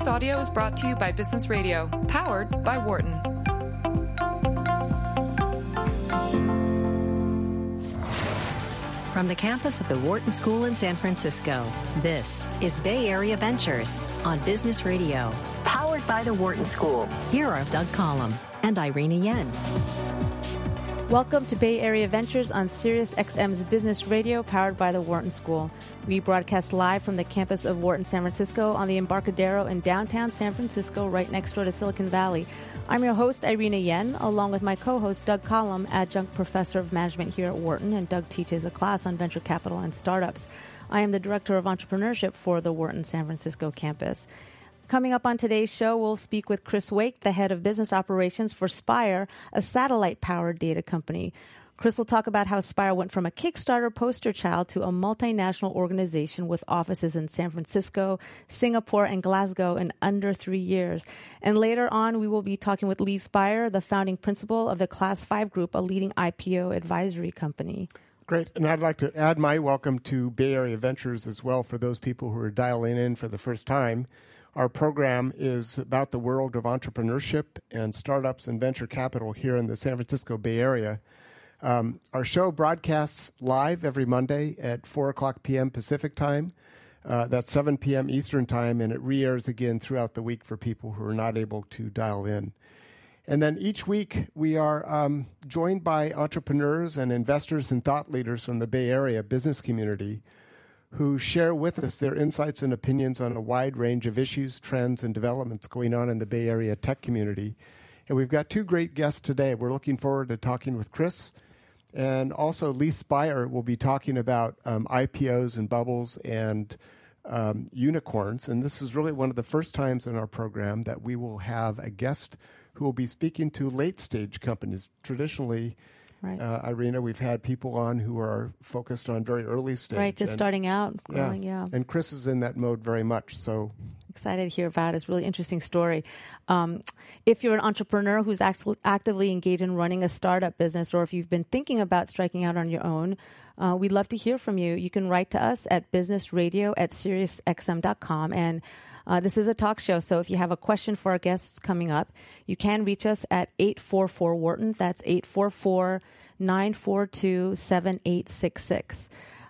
This audio is brought to you by Business Radio, powered by Wharton. From the campus of the Wharton School in San Francisco, this is Bay Area Ventures on Business Radio, powered by the Wharton School. Here are Doug Collum and Irina Yen. Welcome to Bay Area Ventures on Sirius XM's Business Radio, powered by the Wharton School. We broadcast live from the campus of Wharton San Francisco on the Embarcadero in downtown San Francisco, right next door to Silicon Valley. I'm your host, Irina Yen, along with my co host, Doug Collum, adjunct professor of management here at Wharton, and Doug teaches a class on venture capital and startups. I am the director of entrepreneurship for the Wharton San Francisco campus. Coming up on today's show, we'll speak with Chris Wake, the head of business operations for Spire, a satellite powered data company. Chris will talk about how Spire went from a Kickstarter poster child to a multinational organization with offices in San Francisco, Singapore, and Glasgow in under three years. And later on, we will be talking with Lise Buyer, the founding principal of the Class 5 Group, a leading IPO advisory company. Great. And I'd like to add my welcome to Bay Area Ventures as well for those people who are dialing in for the first time. Our program is about the world of entrepreneurship and startups and venture capital here in the San Francisco Bay Area. Um, our show broadcasts live every Monday at 4 o'clock p.m. Pacific time. Uh, that's 7 p.m. Eastern time, and it re airs again throughout the week for people who are not able to dial in. And then each week, we are um, joined by entrepreneurs and investors and thought leaders from the Bay Area business community who share with us their insights and opinions on a wide range of issues, trends, and developments going on in the Bay Area tech community. And we've got two great guests today. We're looking forward to talking with Chris and also, Lise Buyer will be talking about um, IPOs and bubbles and um, unicorns. And this is really one of the first times in our program that we will have a guest who will be speaking to late stage companies. Traditionally, right. uh, Irina, we've had people on who are focused on very early stage. Right, just and, starting out. Growing, yeah. yeah. And Chris is in that mode very much. So excited to hear about. It's really interesting story. Um, if you're an entrepreneur who's act- actively engaged in running a startup business, or if you've been thinking about striking out on your own, uh, we'd love to hear from you. You can write to us at businessradio at SiriusXM.com. And uh, this is a talk show, so if you have a question for our guests coming up, you can reach us at 844 Wharton. That's 844 942 7866.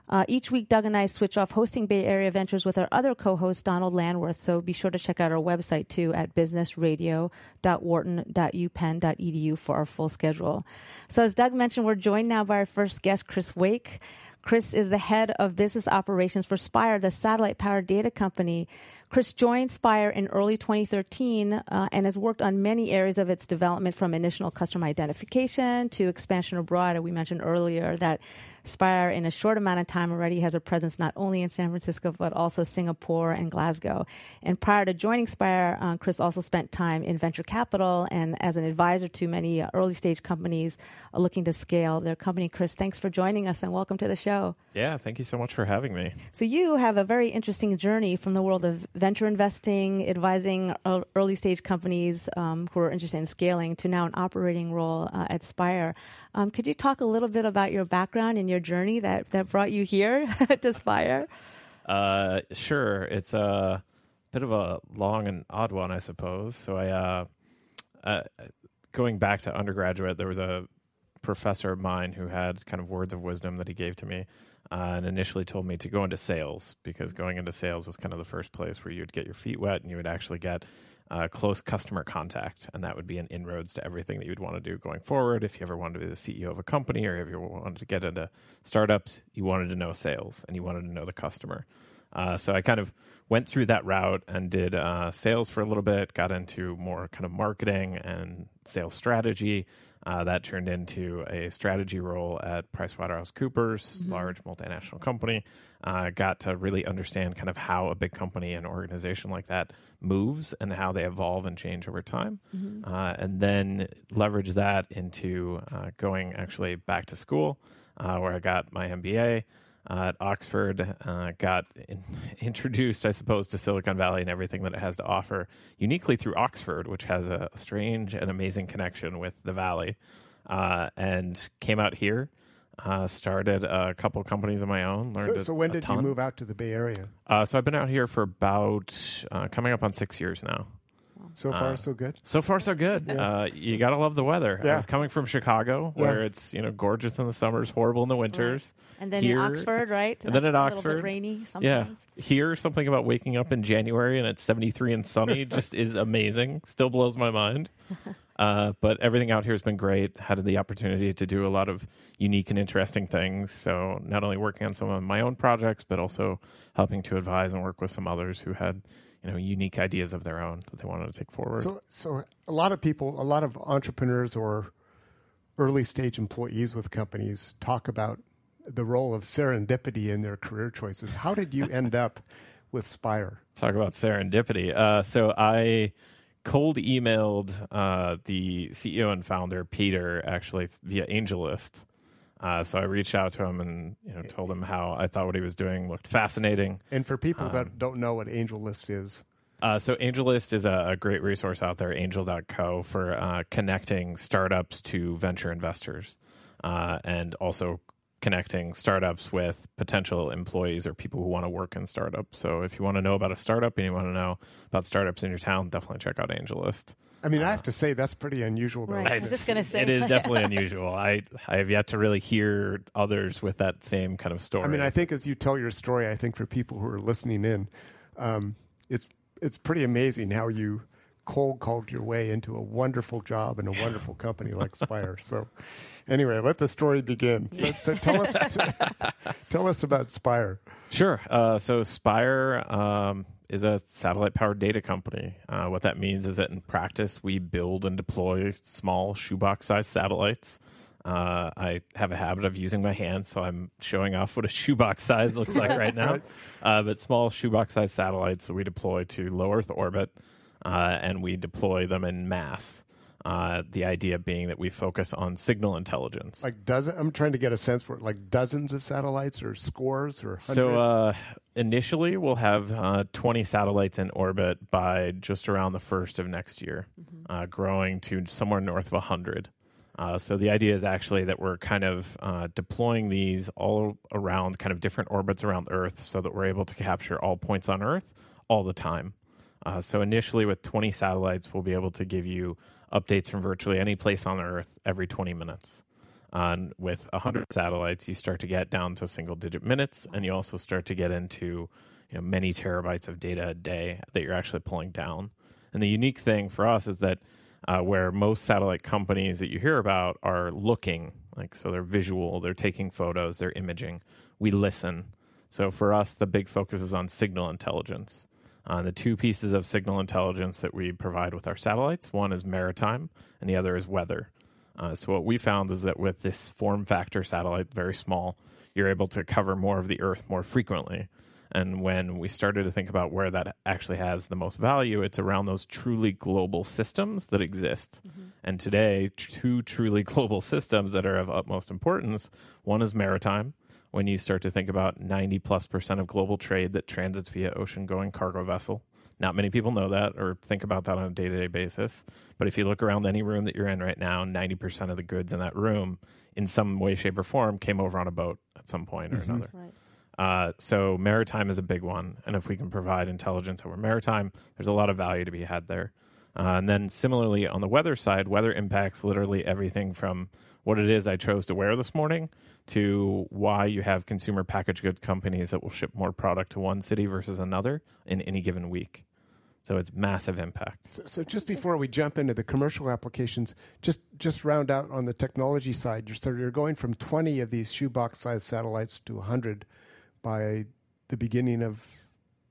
Uh, each week, Doug and I switch off hosting Bay Area Ventures with our other co host, Donald Landworth. So be sure to check out our website too at businessradio.wharton.upenn.edu for our full schedule. So, as Doug mentioned, we're joined now by our first guest, Chris Wake. Chris is the head of business operations for Spire, the satellite powered data company. Chris joined Spire in early 2013 uh, and has worked on many areas of its development from initial customer identification to expansion abroad. We mentioned earlier that Spire, in a short amount of time, already has a presence not only in San Francisco, but also Singapore and Glasgow. And prior to joining Spire, uh, Chris also spent time in venture capital and as an advisor to many early stage companies looking to scale their company. Chris, thanks for joining us and welcome to the show. Yeah, thank you so much for having me. So, you have a very interesting journey from the world of venture investing, advising uh, early stage companies um, who are interested in scaling, to now an operating role uh, at Spire. Um, could you talk a little bit about your background and your journey that, that brought you here to Spire? Uh, sure. It's a bit of a long and odd one, I suppose. So I, uh, uh, going back to undergraduate, there was a professor of mine who had kind of words of wisdom that he gave to me, uh, and initially told me to go into sales because going into sales was kind of the first place where you'd get your feet wet and you would actually get uh, close customer contact, and that would be an inroads to everything that you'd want to do going forward. If you ever wanted to be the CEO of a company, or if you wanted to get into startups, you wanted to know sales and you wanted to know the customer. Uh, so I kind of went through that route and did uh, sales for a little bit, got into more kind of marketing and sales strategy, uh, that turned into a strategy role at PricewaterhouseCoopers, mm-hmm. large multinational company. Uh, got to really understand kind of how a big company and organization like that moves and how they evolve and change over time. Mm-hmm. Uh, and then leverage that into uh, going actually back to school, uh, where I got my MBA uh, at Oxford, uh, got in, introduced, I suppose, to Silicon Valley and everything that it has to offer, uniquely through Oxford, which has a strange and amazing connection with the Valley, uh, and came out here. Uh, started a couple companies of my own. Learned So, a- so when did you move out to the Bay Area? Uh, so I've been out here for about uh, coming up on six years now. So far, Uh, so good. So far, so good. Uh, you gotta love the weather. Yeah. I was coming from Chicago, Yeah. where it's you know gorgeous in the summers, horrible in the winters. And then Here, in Oxford, right? and then at a Oxford. bit rainy Yeah, here something about waking up in January and it's 73 and sunny just is amazing. Still blows my mind. Uh, but everything out here has been great. Had the opportunity to do a lot of unique and interesting things. So not only working on some of my own projects, but also helping to advise and work with some others who had you know unique ideas of their own that they wanted to take forward. So, so a lot of people, a lot of entrepreneurs or early stage employees with companies talk about the role of serendipity in their career choices. How did you end up with Spire? Talk about serendipity. Uh, so I cold emailed uh, the CEO and founder Peter actually via AngelList. Uh, so I reached out to him and you know told him how I thought what he was doing looked fascinating. And for people Um, that don't know what AngelList is, Uh, so AngelList is a, a great resource out there, angel.co, for uh, connecting startups to venture investors uh, and also connecting startups with potential employees or people who want to work in startups. So if you want to know about a startup and you want to know about startups in your town, definitely check out AngelList. I mean, I have to say that's pretty unusual. Though. Right. I was just gonna say. It is definitely unusual. I, I have yet to really hear others with that same kind of story. I mean, I think as you tell your story, I think for people who are listening in, um, it's it's pretty amazing how you cold called your way into a wonderful job in a wonderful company like Spire. So, anyway, let the story begin. So, so tell us tell us about Spire. Sure. Uh, so Spire um, is a satellite powered data company. Uh, what that means is that in practice, we build and deploy small shoebox sized satellites. Uh, I have a habit of using my hands, so I'm showing off what a shoebox size looks like right now. Uh, but small shoebox sized satellites that we deploy to low Earth orbit, uh, and we deploy them in mass. Uh, the idea being that we focus on signal intelligence. Like dozen. I'm trying to get a sense for it. Like dozens of satellites, or scores, or hundreds. So uh, initially, we'll have uh, 20 satellites in orbit by just around the first of next year, uh, growing to somewhere north of 100. Uh, so the idea is actually that we're kind of uh, deploying these all around kind of different orbits around Earth so that we're able to capture all points on Earth all the time. Uh, so initially, with 20 satellites, we'll be able to give you updates from virtually any place on Earth every 20 minutes. And with 100 satellites, you start to get down to single digit minutes, and you also start to get into you know, many terabytes of data a day that you're actually pulling down. And the unique thing for us is that uh, where most satellite companies that you hear about are looking, like so they're visual, they're taking photos, they're imaging, we listen. So for us, the big focus is on signal intelligence. Uh, the two pieces of signal intelligence that we provide with our satellites one is maritime, and the other is weather. Uh, so what we found is that with this form factor satellite, very small, you're able to cover more of the Earth more frequently. And when we started to think about where that actually has the most value, it's around those truly global systems that exist. And today, two truly global systems that are of utmost importance one is maritime. When you start to think about 90 plus percent of global trade that transits via ocean going cargo vessel. Not many people know that or think about that on a day to day basis. But if you look around any room that you're in right now, 90% of the goods in that room, in some way, shape, or form, came over on a boat at some point or another. Right. Uh, so maritime is a big one, and if we can provide intelligence over maritime, there's a lot of value to be had there. Uh, and then similarly on the weather side, weather impacts literally everything from what it is I chose to wear this morning to why you have consumer packaged good companies that will ship more product to one city versus another in any given week. So it's massive impact. So, so just before we jump into the commercial applications, just just round out on the technology side. You're so you're going from 20 of these shoebox-sized satellites to 100 by the beginning of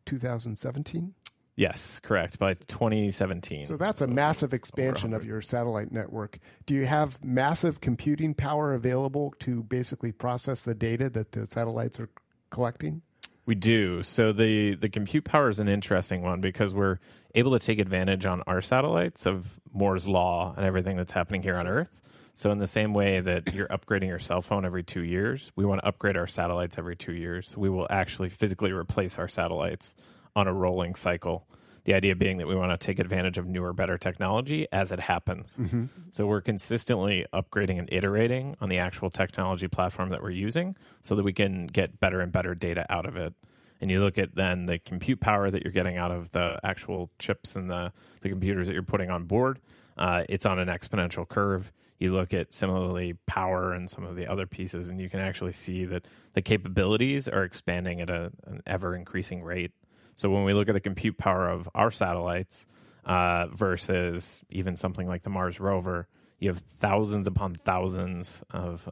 2017. Yes, correct. By 2017. So that's a massive expansion of your satellite network. Do you have massive computing power available to basically process the data that the satellites are collecting? We do. So the the compute power is an interesting one because we're able to take advantage on our satellites of Moore's law and everything that's happening here on Earth. So in the same way that you're upgrading your cell phone every 2 years, we want to upgrade our satellites every 2 years. We will actually physically replace our satellites on a rolling cycle The idea being that we want to take advantage of newer, better technology as it happens. Mm-hmm. So we're consistently upgrading and iterating on the actual technology platform that we're using so that we can get better and better data out of it. And you look at then the compute power that you're getting out of the actual chips and the, the computers that you're putting on board, uh, it's on an exponential curve. You look at similarly power and some of the other pieces, and you can actually see that the capabilities are expanding at a, an ever increasing rate. So when we look at the compute power of our satellites uh, versus even something like the Mars rover, you have thousands upon thousands of.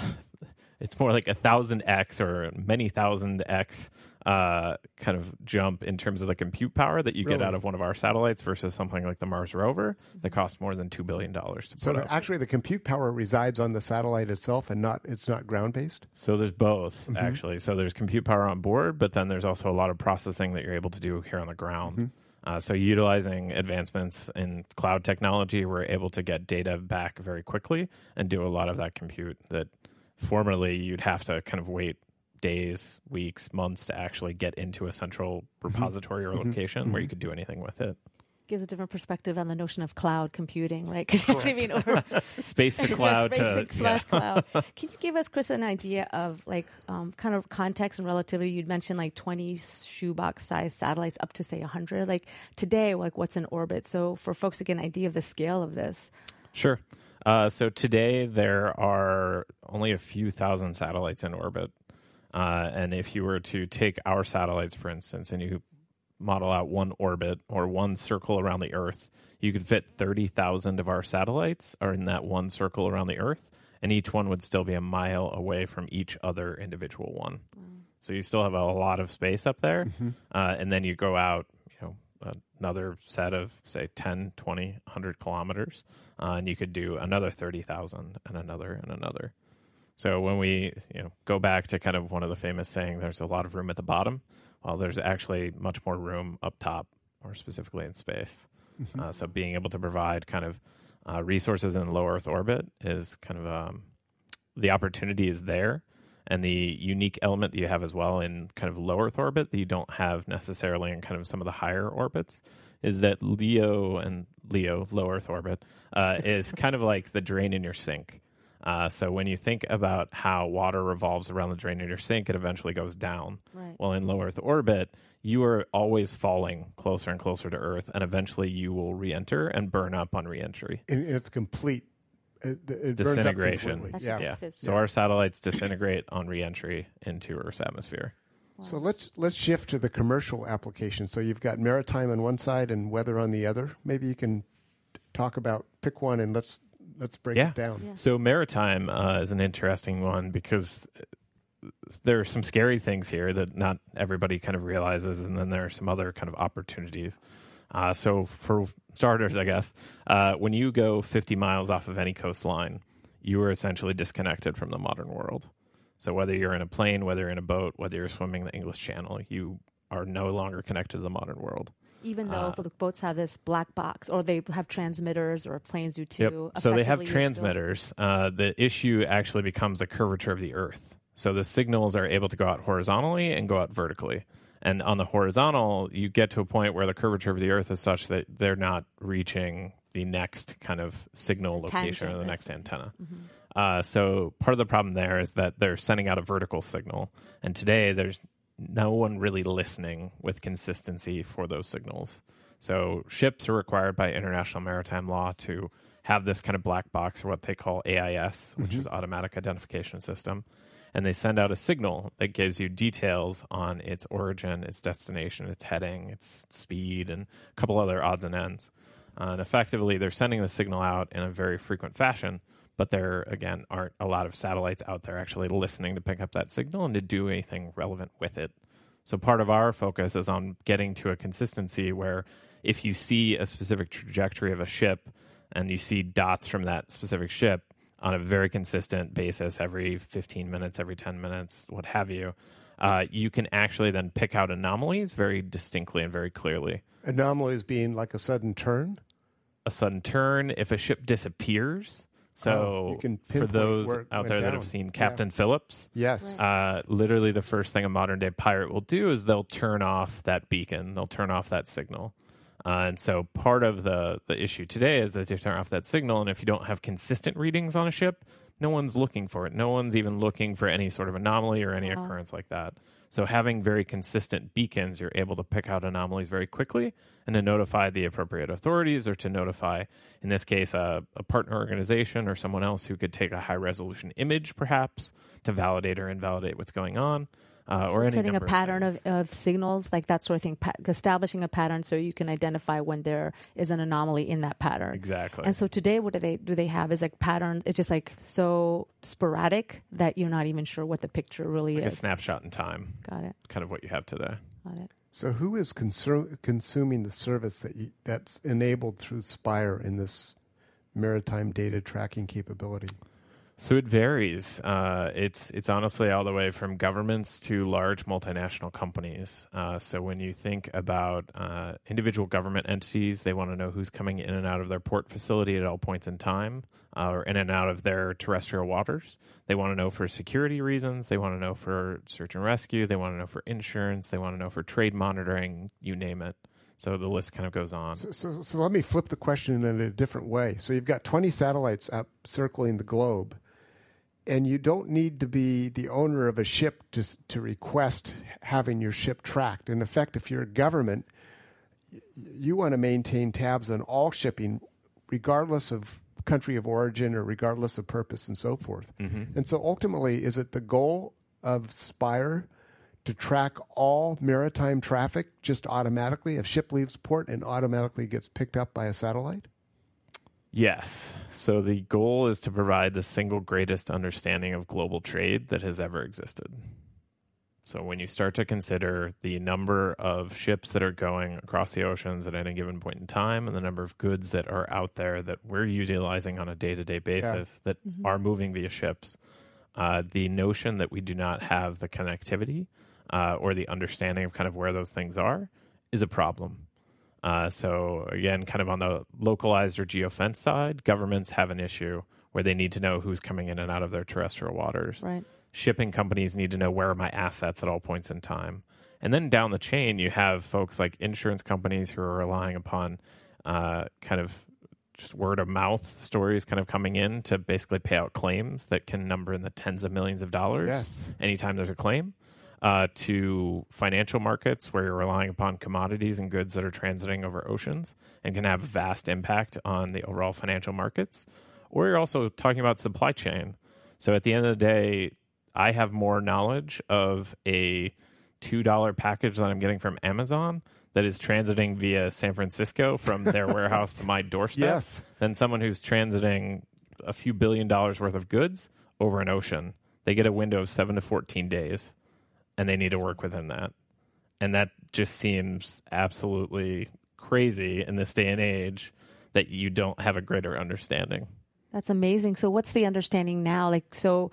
it's more like a thousand x or many thousand x uh, kind of jump in terms of the compute power that you Really? get out of one of our satellites versus something like the Mars rover that costs more than two billion dollars to So put the, actually, the compute power resides on the satellite itself, and not it's not ground based. So there's both Mm-hmm. actually. So there's compute power on board, but then there's also a lot of processing that you're able to do here on the ground. Mm-hmm. Uh, so utilizing advancements in cloud technology, we're able to get data back very quickly and do a lot of that compute that formerly you'd have to kind of wait days, weeks, months to actually get into a central Mm-hmm. repository or location where you could do anything with it. Gives a different perspective on the notion of cloud computing, right? Because actually, mean, over Space to cloud space to slash yeah. cloud. Can you give us, Chris, an idea of like um, kind of context and relativity? You'd mentioned like 20 shoebox size satellites up to say 100. Like today, like what's in orbit? So for folks to get an idea of the scale of this, Sure. Uh, so today there are only a few thousand satellites in orbit. Uh, and if you were to take our satellites, for instance, and you model out one orbit or one circle around the Earth, you could fit 30,000 of our satellites are in that one circle around the Earth, and each one would still be a mile away from each other individual one. So you still have a lot of space up there. Uh, and then you go out, you know, another set of, say, 10, 20, 100 kilometers, uh, and you could do another 30,000 and another and another. So when we you know go back to kind of one of the famous saying, there's a lot of room at the bottom. Well, there's actually much more room up top, or specifically in space. Uh, so being able to provide kind of uh, resources in low Earth orbit is kind of um, the opportunity is there, and the unique element that you have as well in kind of low Earth orbit that you don't have necessarily in kind of some of the higher orbits is that LEO and LEO low Earth orbit uh, is kind of like the drain in your sink. Uh, so when you think about how water revolves around the drain in your sink, it eventually goes down. Right. Well, in low Earth orbit, you are always falling closer and closer to Earth, and eventually you will re-enter and burn up on re-entry. In, in its complete it, it burns up Disintegration. completely. Yeah. just Yeah. So our satellites disintegrate on re-entry into Earth's atmosphere. So let's let's shift to the commercial application. So you've got maritime on one side and weather on the other. Maybe you can talk about pick one and let's let's break Yeah. it down. Yeah. So maritime uh, is an interesting one because there are some scary things here that not everybody kind of realizes, and then there are some other kind of opportunities. Uh, so for starters, I guess uh, when you go 50 miles off of any coastline, you are essentially disconnected from the modern world. So whether you're in a plane, whether you're in a boat, whether you're swimming the English Channel, you are no longer connected to the modern world. Even though Uh, the boats have this black box or they have transmitters or planes do too. So they have you're still- transmitters. Uh, the issue actually becomes the curvature of the Earth. So the signals are able to go out horizontally and go out vertically. And on the horizontal, you get to a point where the curvature of the Earth is such that they're not reaching the next kind of signal location or the next antenna. Uh, so part of the problem there is that they're sending out a vertical signal, and today there's no one really listening with consistency for those signals. So ships are required by international maritime law to have this kind of black box or what they call AIS, which is automatic identification system. And they send out a signal that gives you details on its origin, its destination, its heading, its speed, and a couple other odds and ends. Uh, and effectively, they're sending the signal out in a very frequent fashion, but there, again, aren't a lot of satellites out there actually listening to pick up that signal and to do anything relevant with it. So part of our focus is on getting to a consistency where if you see a specific trajectory of a ship and you see dots from that specific ship on a very consistent basis every 15 minutes, every 10 minutes, what have you, uh, you can actually then pick out anomalies very distinctly and very clearly. Anomalies being like a sudden turn. A sudden turn, if a ship disappears, So Oh, you can for those where out went there that have seen Yeah. Captain Phillips, Yes. uh, literally the first thing a modern day pirate will do is they'll turn off that beacon, they'll turn off that signal. Uh, and so part of the, the issue today is that they turn off that signal. And if you don't have consistent readings on a ship, no one's looking for it. No one's even looking for any sort of anomaly or any occurrence like that. So having very consistent beacons, you're able to pick out anomalies very quickly and to notify the appropriate authorities or to notify, in this case, a, a partner organization or someone else who could take a high resolution image, perhaps, to validate or invalidate what's going on. Uh, or any setting a pattern things. of, of signals like that sort of thing pa- establishing a pattern so you can identify when there is an anomaly in that pattern Exactly. and so today what do they do they have is like patterns it's just like so sporadic that you're not even sure what the picture really like a snapshot in time, got it kind of what you have today. got it So who is consu- consuming the service that you, that's enabled through Spire in this maritime data tracking capability? So it varies. Uh, it's it's honestly all the way from governments to large multinational companies. Uh, so when you think about uh, individual government entities, they want to know who's coming in and out of their port facility at all points in time, uh, or in and out of their terrestrial waters. They want to know for security reasons. They want to know for search and rescue. They want to know for insurance. They want to know for trade monitoring. You name it. So the list kind of goes on. So, so, so let me flip the question in a different way. So you've got 20 satellites up circling the globe, and you don't need to be the owner of a ship to, to request having your ship tracked. In effect, if you're a government, you want to maintain tabs on all shipping, regardless of country of origin or regardless of purpose and so forth. Mm-hmm. And so ultimately, is it the goal of Spire to track all maritime traffic just automatically? If ship leaves port and automatically gets picked up by a satellite? Yes. So the goal is to provide the single greatest understanding of global trade that has ever existed. So when you start to consider the number of ships that are going across the oceans at any given point in time and the number of goods that are out there that we're utilizing on a day-to-day basis that are moving via ships, uh, the notion that we do not have the connectivity uh, or the understanding of kind of where those things are is a problem. Uh, so again, kind of on the localized or geofence side, governments have an issue where they need to know who's coming in and out of their terrestrial waters. right Shipping companies need to know where are my assets at all points in time. And then down the chain, you have folks like insurance companies who are relying upon uh, kind of just word of mouth stories kind of coming in to basically pay out claims that can number in the tens of millions of dollars Yes. anytime there's a claim. Uh, to financial markets where you're relying upon commodities and goods that are transiting over oceans and can have a vast impact on the overall financial markets. Or you're also talking about supply chain. So at the end of the day, I have more knowledge of a $2 package that I'm getting from Amazon that is transiting via San Francisco from their warehouse to my doorstep Yes. than someone who's transiting a few billion dollars worth of goods over an ocean. They get a window of 7 to 14 days and they need to work within that. And that just seems absolutely crazy in this day and age that you don't have a greater understanding. That's amazing. So, what's the understanding now? Like, so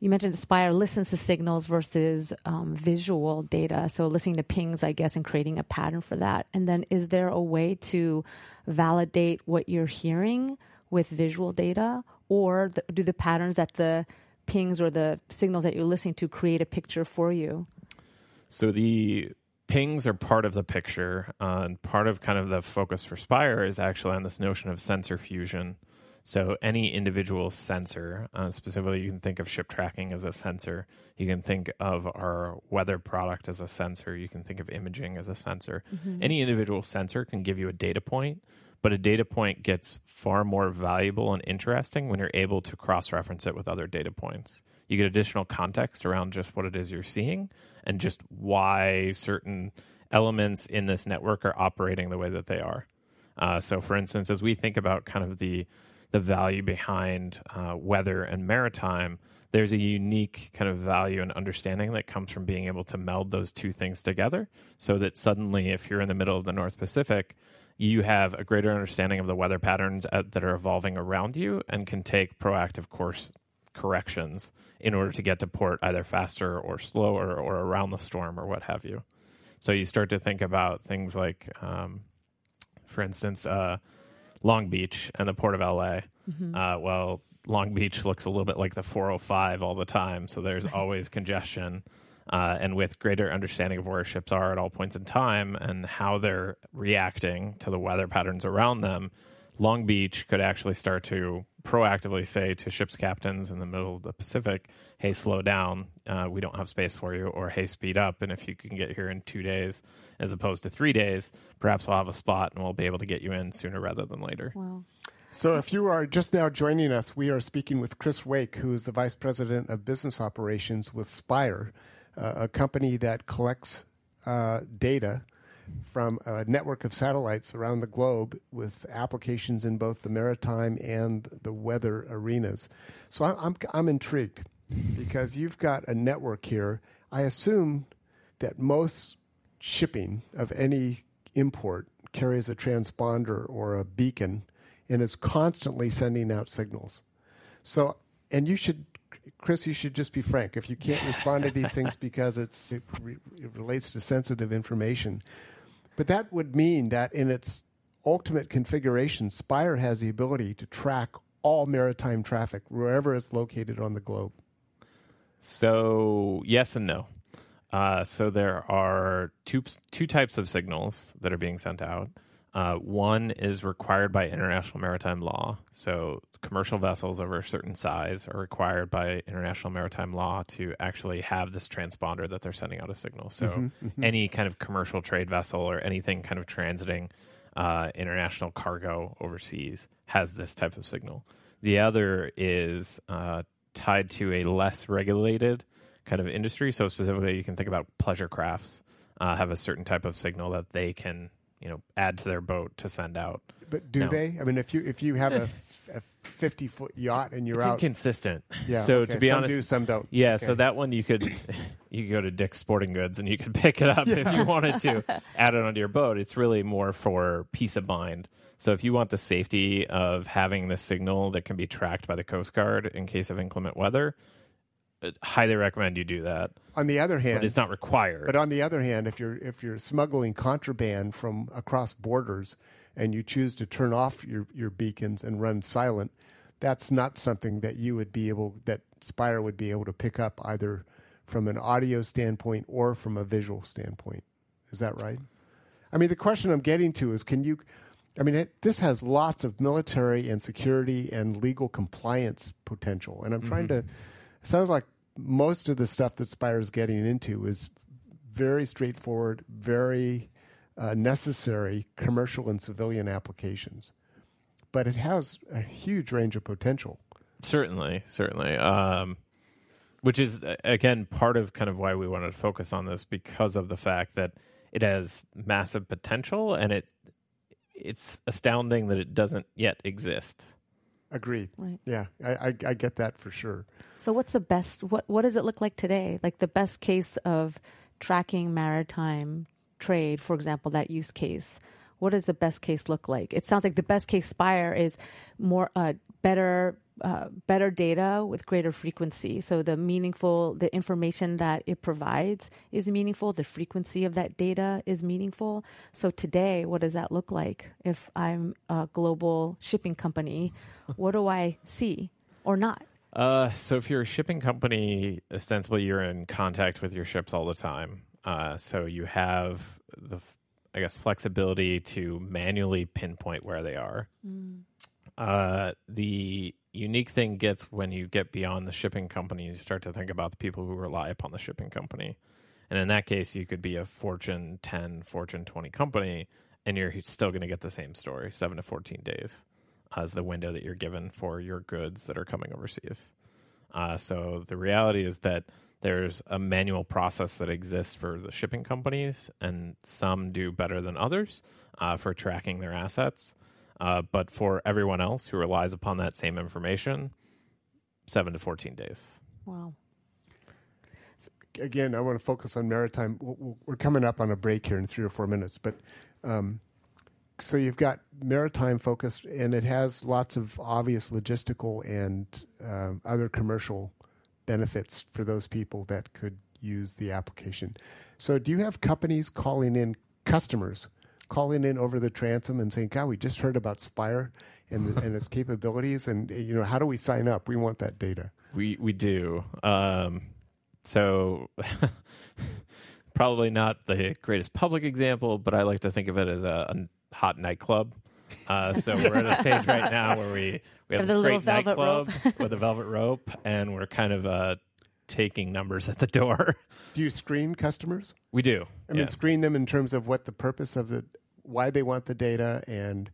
you mentioned Aspire listens to signals versus um, visual data. So, listening to pings, I guess, and creating a pattern for that. And then, is there a way to validate what you're hearing with visual data, or the, do the patterns that the pings or the signals that you're listening to create a picture for you? So the pings are part of the picture, uh, and part of kind of the focus for Spire is actually on this notion of sensor fusion. So any individual sensor, uh, specifically, you can think of ship tracking as a sensor. You can think of our weather product as a sensor. You can think of imaging as a sensor. Any individual sensor can give you a data point, but a data point gets far more valuable and interesting when you're able to cross reference it with other data points. You get additional context around just what it is you're seeing and just why certain elements in this network are operating the way that they are. Uh, so, for instance, as we think about kind of the the value behind uh, weather and maritime, there's a unique kind of value and understanding that comes from being able to meld those two things together so that suddenly, if you're in the middle of the North Pacific, you have a greater understanding of the weather patterns at, that are evolving around you and can take proactive course corrections in order to get to port either faster or slower or around the storm or what have you. So you start to think about things like, um, for instance, uh, Long Beach and the port of LA. Uh, well, Long Beach looks a little bit like the 405 all the time, so there's always congestion. Uh, and with greater understanding of where ships are at all points in time and how they're reacting to the weather patterns around them, Long Beach could actually start to proactively say to ships captains in the middle of the Pacific, "Hey, slow down. Uh, we don't have space for you," or "Hey, speed up." And if you can get here in two days as opposed to three days, perhaps we'll have a spot and we'll be able to get you in sooner rather than later. Wow. So, if you are just now joining us, we are speaking with Chris Wake, who is the Vice President of Business Operations with Spire, a company that collects uh, data from a network of satellites around the globe with applications in both the maritime and the weather arenas. So I'm, I'm, I'm intrigued because you've got a network here. I assume that most shipping of any import carries a transponder or a beacon and is constantly sending out signals. So, and you should, Chris, you should just be frank. If you can't respond to these things because it's, it, re, it relates to sensitive information, but that would mean that in its ultimate configuration, Spire has the ability to track all maritime traffic wherever it's located on the globe. So, yes and no. Uh, so there are two two types of signals that are being sent out. Uh, one is required by international maritime law. So commercial vessels over a certain size are required by international maritime law to actually have this transponder that they're sending out a signal. So mm-hmm, mm-hmm. any kind of commercial trade vessel or anything kind of transiting uh, international cargo overseas has this type of signal. The other is uh, tied to a less regulated kind of industry. So specifically, you can think about pleasure crafts uh, have a certain type of signal that they can you know add to their boat to send out. But do no. they? I mean, if you if you have a, a fifty foot yacht and you're it's out, inconsistent. Yeah. So okay. to be some honest, do, some don't. Yeah. Okay. So that one you could you could go to Dick's Sporting Goods and you could pick it up yeah. if you wanted to add it onto your boat. It's really more for peace of mind. So if you want the safety of having the signal that can be tracked by the Coast Guard in case of inclement weather, highly recommend you do that. On the other hand, but it's not required. But on the other hand, if you're if you're smuggling contraband from across borders and you choose to turn off your, your beacons and run silent, that's not something that you would be able that Spire would be able to pick up either from an audio standpoint or from a visual standpoint. Is that right? I mean, the question I'm getting to is can you I mean, it, this has lots of military and security and legal compliance potential. And I'm mm-hmm. trying to it sounds like most of the stuff that Spire is getting into is very straightforward, very uh, necessary commercial and civilian applications. But it has a huge range of potential. Certainly, certainly. Um, which is, again, part of kind of why we wanted to focus on this because of the fact that it has massive potential and it it's astounding that it doesn't yet exist. Agreed. Right. Yeah, I, I, I get that for sure. So, what's the best? What what does it look like today? Like the best case of tracking maritime trade, for example, that use case. What does the best case look like? It sounds like the best case Spire is more uh, better uh, better data with greater frequency. So the meaningful, the information that it provides is meaningful. The frequency of that data is meaningful. So today, what does that look like? If I'm a global shipping company, what do I see or not? Uh, so if you're a shipping company, ostensibly you're in contact with your ships all the time. Uh, so you have the, I guess, flexibility to manually pinpoint where they are. Mm. Uh, the unique thing gets when you get beyond the shipping company, you start to think about the people who rely upon the shipping company. And in that case, you could be a Fortune 10, Fortune 20 company, and you're still going to get the same story seven to 14 days as the window that you're given for your goods that are coming overseas. Uh, so the reality is that there's a manual process that exists for the shipping companies, and some do better than others uh, for tracking their assets. Uh, but for everyone else who relies upon that same information, seven to 14 days. Wow. Again, I want to focus on maritime. We're coming up on a break here in three or four minutes, but um, so you've got maritime focused, and it has lots of obvious logistical and uh, other commercial benefits for those people that could use the application. So, do you have companies calling in customers calling in over the transom and saying, "God, we just heard about Spire and and its capabilities, and you know, how do we sign up? We want that data." We we do. Um, so probably not the greatest public example, but I like to think of it as a, a hot nightclub. Uh, so we're at a stage right now where we we have The this little great velvet nightclub rope. with a velvet rope, and we're kind of uh, taking numbers at the door. Do you screen customers? we do. I mean, screen them in terms of what the purpose of the, why they want the data and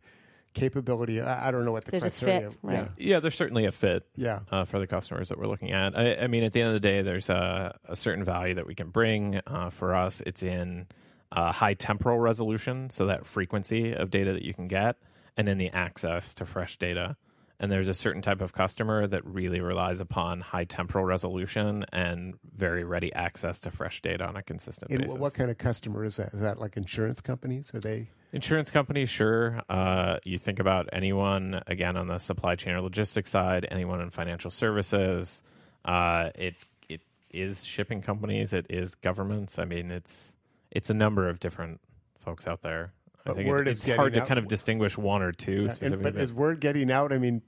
capability. I, I don't know what the There's a criteria. fit, right. yeah, there's certainly a fit. Yeah. uh, for the customers that we're looking at. I, I mean, at the end of the day, there's a, a certain value that we can bring. Uh, for us, it's in uh, high temporal resolution, so that frequency of data that you can get, and then the access to fresh data. And there's a certain type of customer that really relies upon high temporal resolution and very ready access to fresh data on a consistent And basis. what, kind of customer is that? Is that like insurance companies? Are they? Insurance companies, sure. Uh, you think about anyone again on the supply chain or logistics side, anyone in financial services. Uh, it it is shipping companies. It is governments. I mean, it's it's a number of different folks out there. I But think word it's, is hard to out- kind of distinguish one or two. And, specifically, but but- is word getting out? I mean,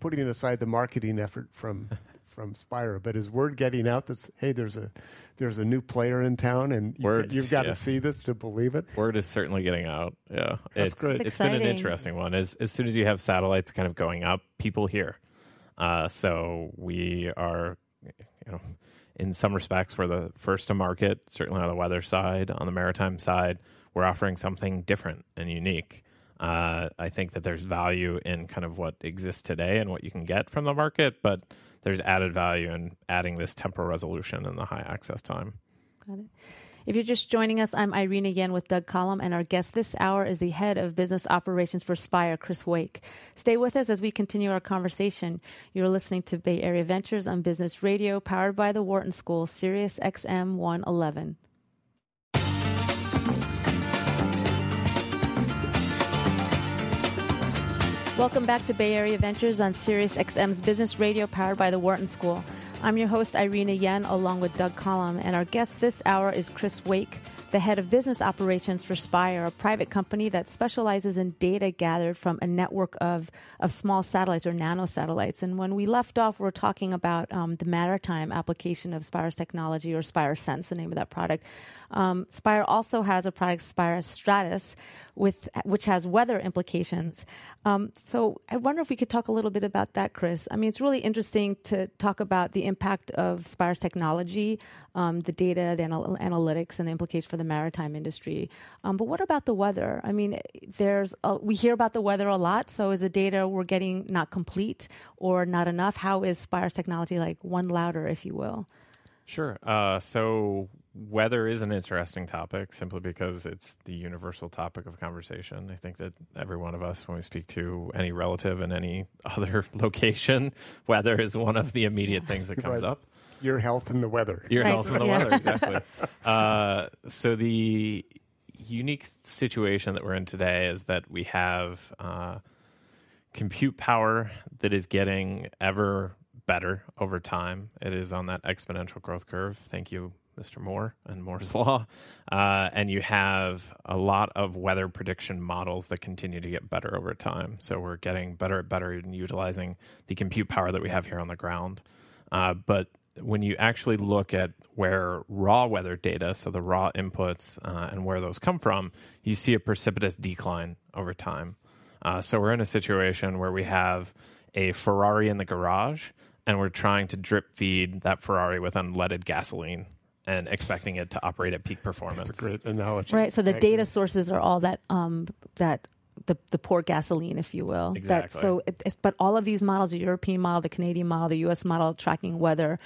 putting aside the marketing effort from from Spire, but is word getting out that hey, there's a there's a new player in town, and you've, Word, got, you've got yeah. to see this to believe it. Word is certainly getting out. Yeah, That's it's, great. It's been an interesting one. As as soon as you have satellites kind of going up, people hear. Uh, so we are, you know, in some respects, we're the first to market. Certainly on the weather side, on the maritime side, we're offering something different and unique. Uh, I think that there's value in kind of what exists today and what you can get from the market, but there's added value in adding this temporal resolution and the high access time. Got it. If you're just joining us, I'm Irene again with Doug Collum, and our guest this hour is the head of business operations for Spire, Chris Wake. Stay with us as we continue our conversation. You're listening to Bay Area Ventures on Business Radio, powered by the Wharton School, Sirius XM 111. Welcome back to Bay Area Ventures on Sirius XM's Business Radio, powered by the Wharton School. I'm your host, Irina Yen, along with Doug Collum, and our guest this hour is Chris Wake, the head of business operations for Spire, a private company that specializes in data gathered from a network of, of small satellites or nanosatellites. And when we left off, we are talking about um, the maritime application of Spire's technology, or Spire Sense, the name of that product. Um, Spire also has a product, Spire Stratos, with which has weather implications. Um, so I wonder if we could talk a little bit about that, Chris. I mean, it's really interesting to talk about the impact of Spire's technology, um, the data, the anal- analytics, and the implications for the maritime industry. Um, but what about the weather? I mean, there's a, we hear about the weather a lot. So is the data we're getting not complete or not enough? How is Spire's technology like one louder, if you will? Sure. Uh, so weather is an interesting topic simply because it's the universal topic of conversation. I think that every one of us, when we speak to any relative in any other location, weather is one of the immediate things that comes Right. up. Your health and the weather. Your Right. health and the Yeah. weather, exactly. uh, so the unique situation that we're in today is that we have uh, compute power that is getting ever better over time. It is on that exponential growth curve. Thank you, Mr. Moore and Moore's Law. Uh, and you have a lot of weather prediction models that continue to get better over time. So we're getting better and better in utilizing the compute power that we have here on the ground. Uh, but when you actually look at where raw weather data, so the raw inputs, uh, and where those come from, you see a precipitous decline over time. Uh, so we're in a situation where we have a Ferrari in the garage, and we're trying to drip feed that Ferrari with unleaded gasoline and expecting it to operate at peak performance. That's a great analogy. Right. So the Right. data sources are all that um, that the the poor gasoline, if you will. That, Exactly. so, it, it's, but all of these models, the European model, the Canadian model, the U.S. model, tracking weather,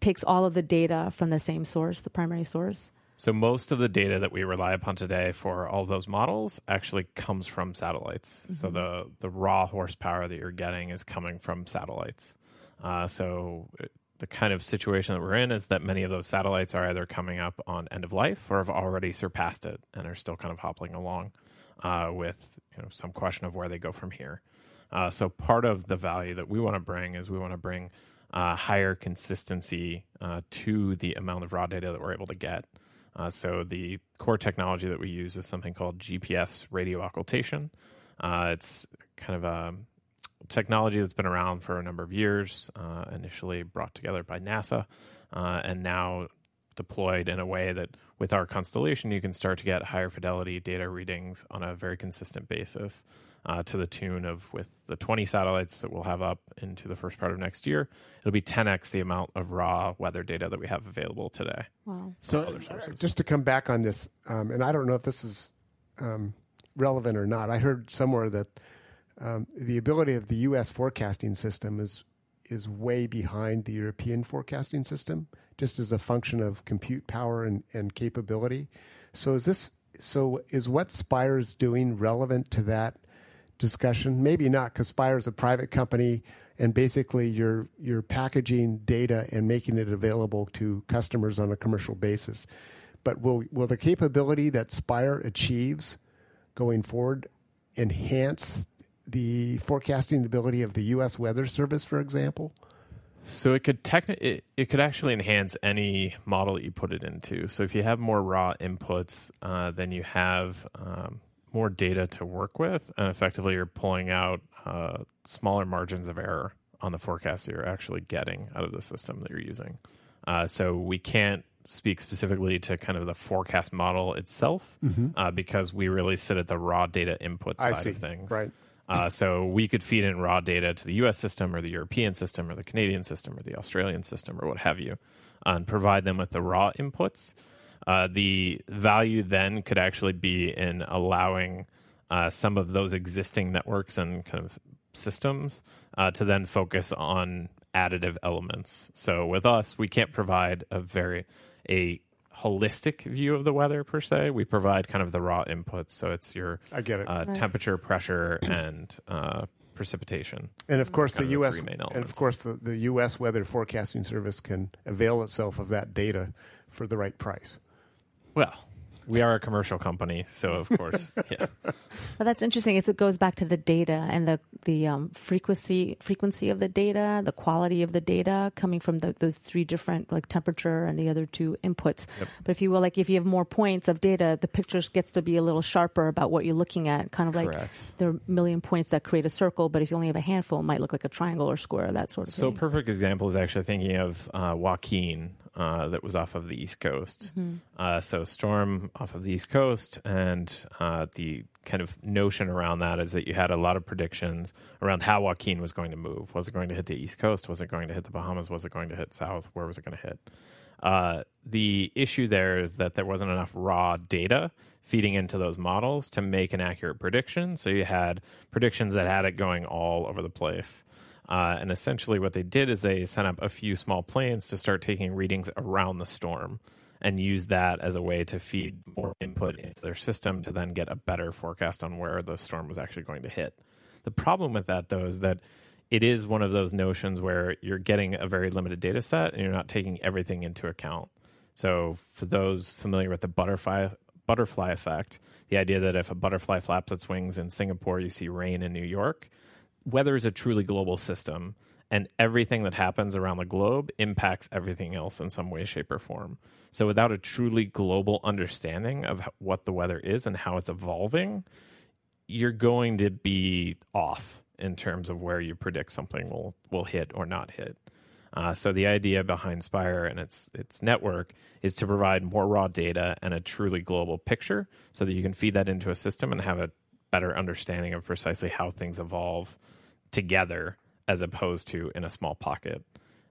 takes all of the data from the same source, the primary source. So most of the data that we rely upon today for all those models actually comes from satellites. So the the raw horsepower that you're getting is coming from satellites. Uh, so it- the kind of situation that we're in is that many of those satellites are either coming up on end of life or have already surpassed it and are still kind of hoppling along uh, with you know some question of where they go from here. Uh, so part of the value that we want to bring is we want to bring uh, higher consistency uh, to the amount of raw data that we're able to get. Uh, so the core technology that we use is something called GPS radio occultation. Uh, it's kind of a technology that's been around for a number of years, uh, initially brought together by NASA, and now deployed in a way that with our constellation you can start to get higher fidelity data readings on a very consistent basis uh, to the tune of with the 20 satellites that we'll have up into the first part of next year it'll be 10x the amount of raw weather data that we have available today Wow. So, just to come back on this, um, and I don't know if this is um, relevant or not. I heard somewhere that um, the ability of the U.S. forecasting system is is way behind the European forecasting system, just as a function of compute power and, and capability. So, is this so? Is what Spire is doing relevant to that discussion? Maybe not, because Spire is a private company, and basically you're you're packaging data and making it available to customers on a commercial basis. But will will the capability that Spire achieves going forward enhance the forecasting ability of the U.S. Weather Service, for example? So it could techni- it, it could actually enhance any model that you put it into. So if you have more raw inputs, uh, then you have um, more data to work with, and effectively you're pulling out uh, smaller margins of error on the forecast that you're actually getting out of the system that you're using. Uh, so we can't speak specifically to kind of the forecast model itself uh, because we really sit at the raw data input I side see. of things. Right. Uh, so we could feed in raw data to the U.S. system or the European system or the Canadian system or the Australian system or what have you, and provide them with the raw inputs. Uh, the value then could actually be in allowing uh, some of those existing networks and kind of systems uh, to then focus on additive elements. So with us, we can't provide a very a holistic view of the weather per se. We provide kind of the raw inputs. So it's your I get it. uh, Right. temperature, pressure, and uh, precipitation. And of course, the kind of the U.S. main and of course the, the U.S. Weather Forecasting Service can avail itself of that data for the right price. Well, we are a commercial company, so of course, yeah. Well, that's interesting. It's, it goes back to the data and the the um, frequency frequency of the data, the quality of the data coming from the, those three different like temperature and the other two inputs. But if you will, like if you have more points of data, the picture gets to be a little sharper about what you're looking at. Kind of like Correct. there are a million points that create a circle, but if you only have a handful, it might look like a triangle or square, that sort of thing. So, perfect example is actually thinking of uh, Joaquin, uh, that was off of the East Coast. Uh, so, storm off of the East Coast, and uh, the kind of notion around that is that you had a lot of predictions around how Joaquin was going to move. Was it going to hit the East Coast? Was it going to hit the Bahamas? Was it going to hit south? Where was it going to hit? Uh, the issue there is that there wasn't enough raw data feeding into those models to make an accurate prediction. So you had predictions that had it going all over the place. Uh, and essentially, what they did is they sent up a few small planes to start taking readings around the storm and use that as a way to feed more input into their system to then get a better forecast on where the storm was actually going to hit. The problem with that, though, is that it is one of those notions where you're getting a very limited data set and you're not taking everything into account. So, for those familiar with the butterfly butterfly effect, the idea that if a butterfly flaps its wings in Singapore, you see rain in New York, weather is a truly global system, and everything that happens around the globe impacts everything else in some way, shape, or form. So, without a truly global understanding of what the weather is and how it's evolving, you're going to be off in terms of where you predict something will will hit or not hit. Uh, so the idea behind Spire and its its network is to provide more raw data and a truly global picture, so that you can feed that into a system and have a better understanding of precisely how things evolve together, as opposed to in a small pocket.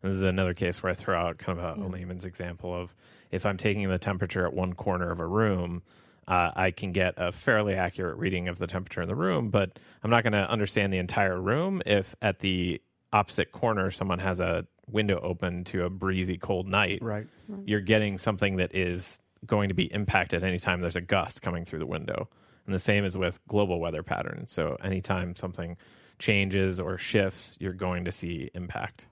And this is another case where I throw out kind of a, a layman's example of if I'm taking the temperature at one corner of a room, uh, I can get a fairly accurate reading of the temperature in the room, but I'm not going to understand the entire room if at the opposite corner someone has a window open to a breezy cold night. Right. You're getting something that is going to be impacted anytime there's a gust coming through the window. And the same is with global weather patterns. So anytime something changes or shifts, you're going to see impact.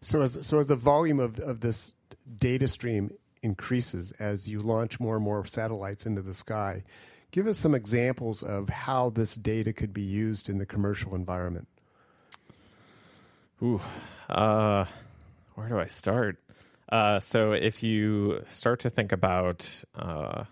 So as so as the volume of, of this data stream increases as you launch more and more satellites into the sky, give us some examples of how this data could be used in the commercial environment. Ooh, uh, where do I start? Uh, so if you start to think about, uh,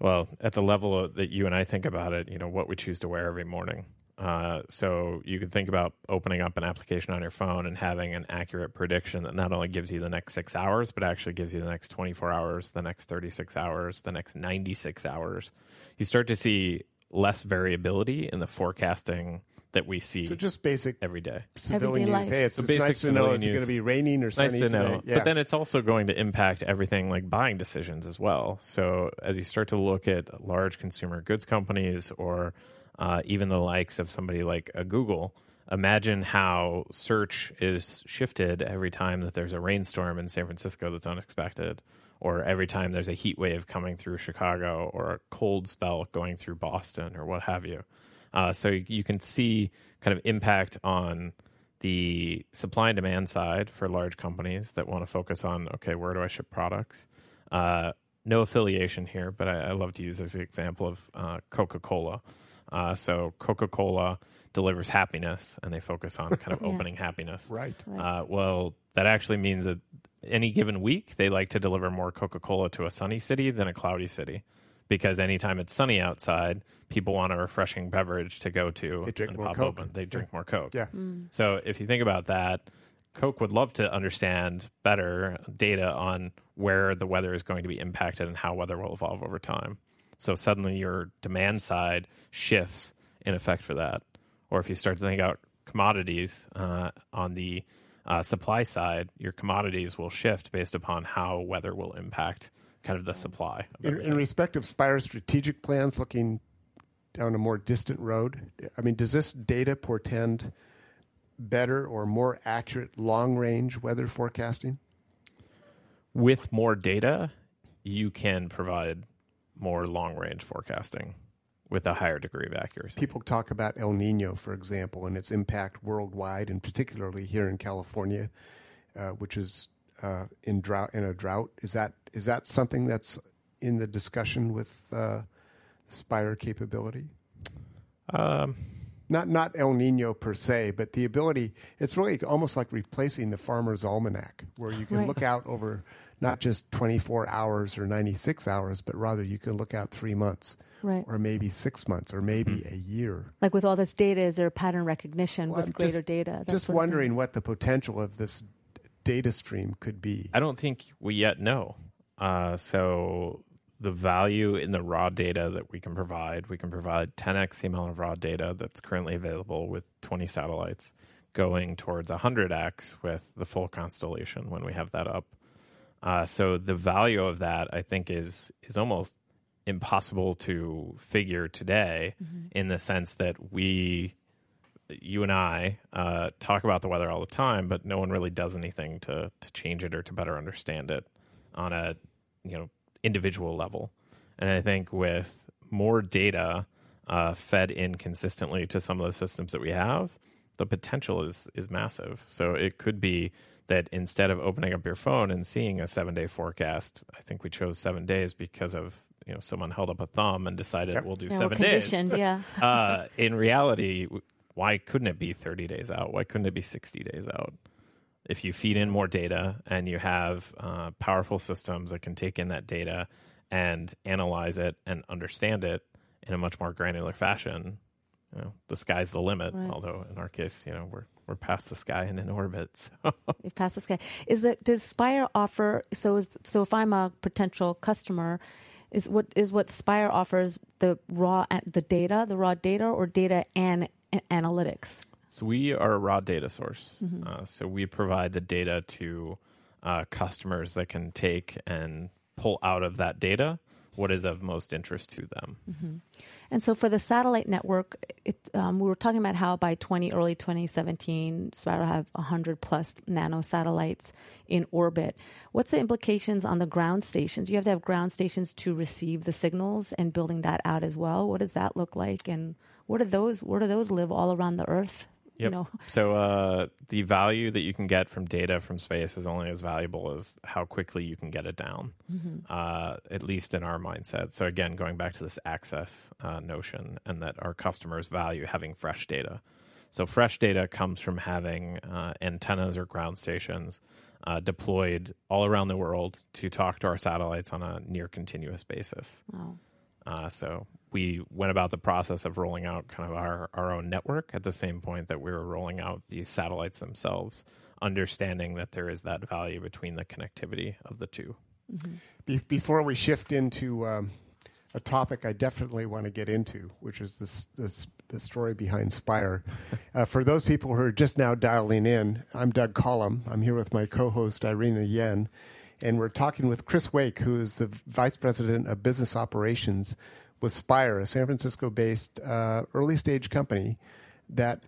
well, at the level that you and I think about it, you know, what we choose to wear every morning. Uh, so you could think about opening up an application on your phone and having an accurate prediction that not only gives you the next six hours, but actually gives you the next 24 hours, the next 36 hours, the next 96 hours. You start to see less variability in the forecasting that we see So just basic every day. civilian Everyday use. life. Hey, it's, The it's basic nice to know civilian is it going to be raining or Nice sunny to today? know. Yeah. But then it's also going to impact everything like buying decisions as well. So as you start to look at large consumer goods companies or uh, even the likes of somebody like a Google, imagine how search is shifted every time that there's a rainstorm in San Francisco that's unexpected, or every time there's a heat wave coming through Chicago, or a cold spell going through Boston, or what have you. Uh, so you, you can see kind of impact on the supply and demand side for large companies that want to focus on okay, where do I ship products? Uh, no affiliation here, but I, I love to use as an example of uh, Coca Cola. Uh, so Coca Cola delivers happiness, and they focus on kind of Yeah. opening happiness. right. Uh, well, that actually means that any given week they like to deliver more Coca Cola to a sunny city than a cloudy city, because anytime it's sunny outside, people want a refreshing beverage to go to. They drink and more pop Coke. Open. They drink more Coke. Yeah. So if you think about that, Coke would love to understand better data on where the weather is going to be impacted and how weather will evolve over time. So suddenly your demand side shifts in effect for that. Or if you start to think about commodities uh, on the uh, supply side, your commodities will shift based upon how weather will impact kind of the supply. of In, in respect of Spire's strategic plans, looking down a more distant road, I mean, does this data portend better or more accurate long range weather forecasting? with more data, you can provide more long range forecasting with a higher degree of accuracy. People talk about El Nino, for example, and its impact worldwide, and particularly here in California, uh, which is uh, in drought in a drought. Is that is that something that's in the discussion with uh, Spire capability? Um, Not not El Nino per se, but the ability. It's really almost like replacing the farmer's almanac, where you can Right. look out over not just 24 hours or 96 hours, but rather you can look out three months, Right. or maybe six months, or maybe Mm-hmm. a year. Like with all this data, is there pattern recognition Well, with I'm greater just- data? that Just sort of thing? wondering what the potential of this data stream could be. I don't think we yet know. Uh, so the value in the raw data that we can provide, we can provide 10x the amount of raw data that's currently available with 20 satellites, going towards 100x with the full constellation when we have that up. Uh, so the value of that, I think, is is almost impossible to figure today, in the sense that we, you and I, uh, talk about the weather all the time, but no one really does anything to to change it or to better understand it on a you know individual level. And I think with more data uh, fed in consistently to some of the systems that we have, the potential is is massive. So it could be that instead of opening up your phone and seeing a seven day forecast, I think we chose seven days because of you know someone held up a thumb and decided Yep. we'll do Yeah, seven days. yeah. uh, in reality, why couldn't it be 30 days out? Why couldn't it be 60 days out? If you feed in more data and you have uh, powerful systems that can take in that data and analyze it and understand it in a much more granular fashion, you know, the sky's the limit. Right. Although in our case, you know, we're we're past the sky and in orbit. So. You've passed the sky. Is that does Spire offer? So is so if I'm a potential customer, is what is what Spire offers the raw the data, the raw data, or data and analytics? So we are a raw data source. Uh, so we provide the data to uh, customers that can take and pull out of that data what is of most interest to them. And so for the satellite network, it, um, we were talking about how by 20 early 2017, Spire will have 100 plus nano satellites in orbit. What's the implications on the ground stations? You have to have ground stations to receive the signals and building that out as well. What does that look like? And where do those where do those live all around the Earth? You know, So uh, the value that you can get from data from space is only as valuable as how quickly you can get it down. Uh, at least in our mindset. So again, going back to this access uh, notion, and that our customers value having fresh data. So fresh data comes from having uh, antennas or ground stations uh, deployed all around the world to talk to our satellites on a near continuous basis. Wow. Uh, so we went about the process of rolling out kind of our, our own network at the same point that we were rolling out the satellites themselves, understanding that there is that value between the connectivity of the 2 Be- before we shift into um, a topic I definitely want to get into, which is this, this the story behind Spire. Uh, for those people who are just now dialing in, I'm Doug Collom. I'm here with my co-host Irina Yuen, and we're talking with Chris Wake, who is the vice president of business operations with Spire, a San Francisco-based uh, early-stage company that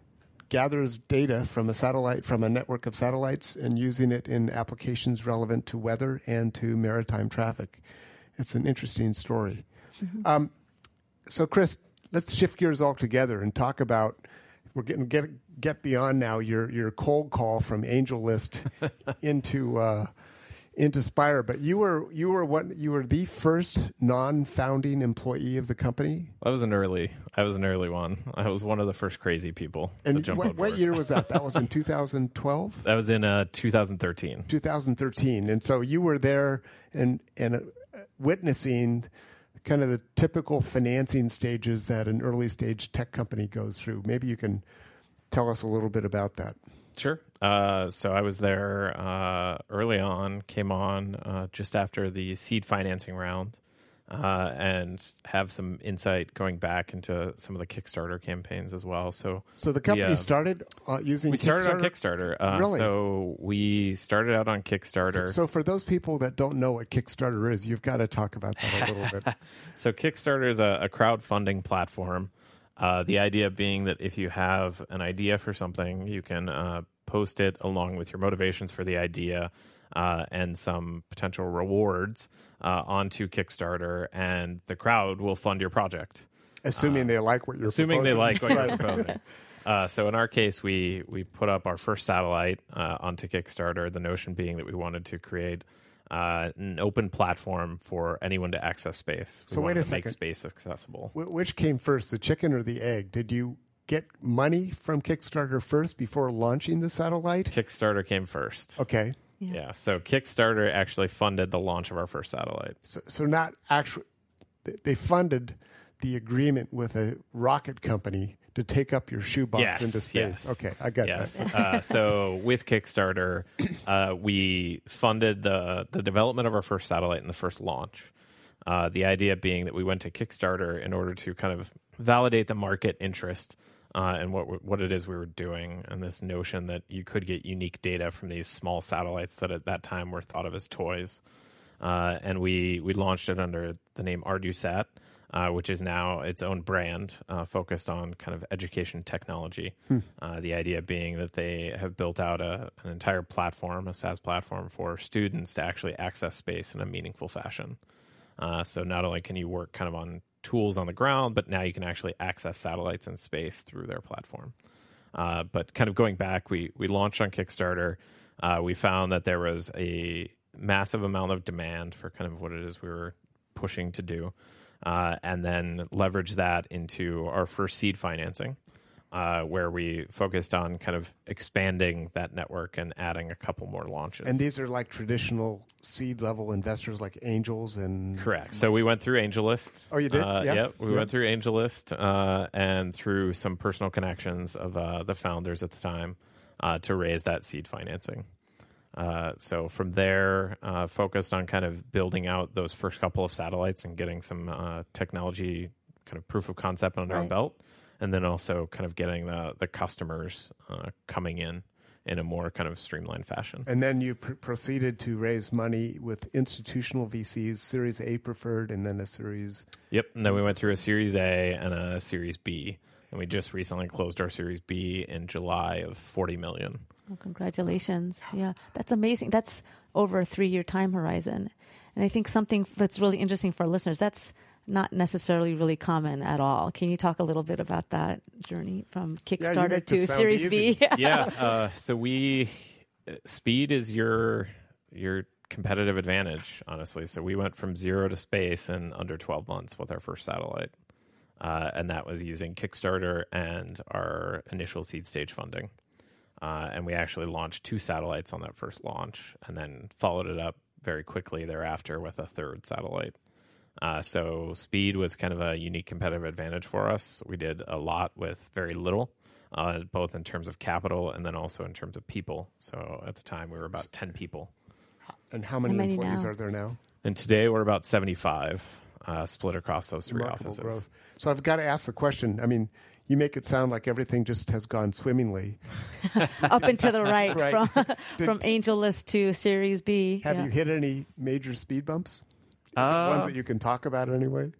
gathers data from a satellite from a network of satellites and using it in applications relevant to weather and to maritime traffic. It's an interesting story. Um, so, Chris, let's shift gears altogether and talk about. We're getting get get beyond now your your cold call from AngelList into uh, into Spire, but you were you were what you were the first non-founding employee of the company. I was an early. I was an early one. I was one of the first crazy people to And jump what, what year was that? That was in 2012. That was in uh, 2013. 2013 and so you were there and and uh, witnessing kind of the typical financing stages that an early stage tech company goes through maybe you can tell us a little bit about that Sure. Uh, so I was there uh, early on, came on uh, just after the seed financing round, uh, and have some insight going back into some of the Kickstarter campaigns as well. So, so the company uh, started uh, using Kickstarter. we started on Kickstarter? Uh, Really? So we started out on Kickstarter. so for those people that don't know what kickstarter is you've got to talk about that a little bit So Kickstarter is a, a crowdfunding platform. Uh, the idea being that if you have an idea for something, you can uh, post it along with your motivations for the idea uh, and some potential rewards uh, onto Kickstarter, and the crowd will fund your project, assuming they like what you're assuming they proposing. like what you're proposing. Uh, so in our case, we we put up our first satellite uh, onto Kickstarter. The notion being that we wanted to create uh, an open platform for anyone to access space. We So wait a to make space accessible. Wh- which came first the chicken or the egg did you get money from kickstarter first before launching the satellite Kickstarter came first. okay Yeah. So Kickstarter actually funded the launch of our first satellite. So, so not actually, they funded the agreement with a rocket company to take up your shoebox Yes, into space. yes. Okay, I got Yes. that. uh, so with Kickstarter, uh, we funded the the development of our first satellite and the first launch. Uh, the idea being that we went to Kickstarter in order to kind of validate the market interest uh, and what what it is we were doing, and this notion that you could get unique data from these small satellites that at that time were thought of as toys. Uh, and we we launched it under the name ArduSat, uh, which is now its own brand uh, focused on kind of education technology. Uh, the idea being that they have built out a, an entire platform, a SaaS platform for students to actually access space in a meaningful fashion. Uh, so not only can you work kind of on tools on the ground, but now you can actually access satellites in space through their platform. Uh, but kind of going back, we we launched on Kickstarter. Uh, we found that there was a massive amount of demand for kind of what it is we were pushing to do, uh, and then leverage that into our first seed financing, uh, where we focused on kind of expanding that network and adding a couple more launches. And these are like traditional seed level investors like angels and Correct. So we went through AngelList. Oh, you did? Uh, Yeah. Yep. We Yeah. went through AngelList uh, and through some personal connections of uh, the founders at the time uh, to raise that seed financing. Uh, so from there, uh, focused on kind of building out those first couple of satellites and getting some uh, technology kind of proof of concept under our belt, and then also kind of getting the the customers uh, coming in in a more kind of streamlined fashion. And then you pr- proceeded to raise money with institutional VCs, Series A preferred, and then a Series. Yep. And then we went through a Series A and a Series B, and we just recently closed our Series B in July of forty million. Well, congratulations. Yeah, that's amazing. That's over a three year time horizon. And I think something that's really interesting for our listeners, that's not necessarily really common at all. Can you talk a little bit about that journey from Kickstarter make to Series easy. B? yeah. Uh, so we uh, speed is your your competitive advantage, honestly. So we went from zero to space in under twelve months with our first satellite. Uh, and that was using Kickstarter and our initial seed stage funding. Uh, and we actually launched two satellites on that first launch, and then followed it up very quickly thereafter with a third satellite. Uh, so speed was kind of a unique competitive advantage for us. We did a lot with very little, uh, both in terms of capital and then also in terms of people. So at the time, we were about 10 people. And how many, many employees now? are there now? And today, we're about 75, uh, split across those three Remarkable offices. growth. So I've got to ask the question. I mean, you make it sound like everything just has gone swimmingly. Up and to the right, Right. from Did- from AngelList to Series B. Have Yeah. you hit any major speed bumps? Uh, Ones that you can talk about anyway?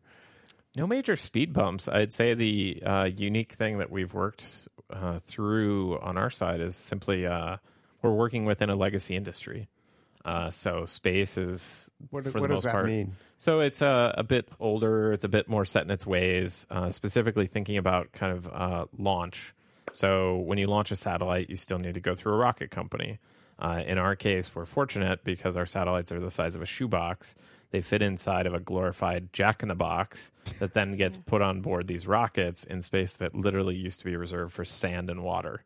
No major speed bumps. I'd say the uh, unique thing that we've worked uh, through on our side is simply uh, we're working within a legacy industry. Uh, so space is What, for what the does most that part. mean? So it's a, a bit older. It's a bit more set in its ways. Uh, specifically thinking about kind of uh, launch. So when you launch a satellite, you still need to go through a rocket company. Uh, in our case, we're fortunate because our satellites are the size of a shoebox. They fit inside of a glorified jack in the box that then gets put on board these rockets in space that literally used to be reserved for sand and water.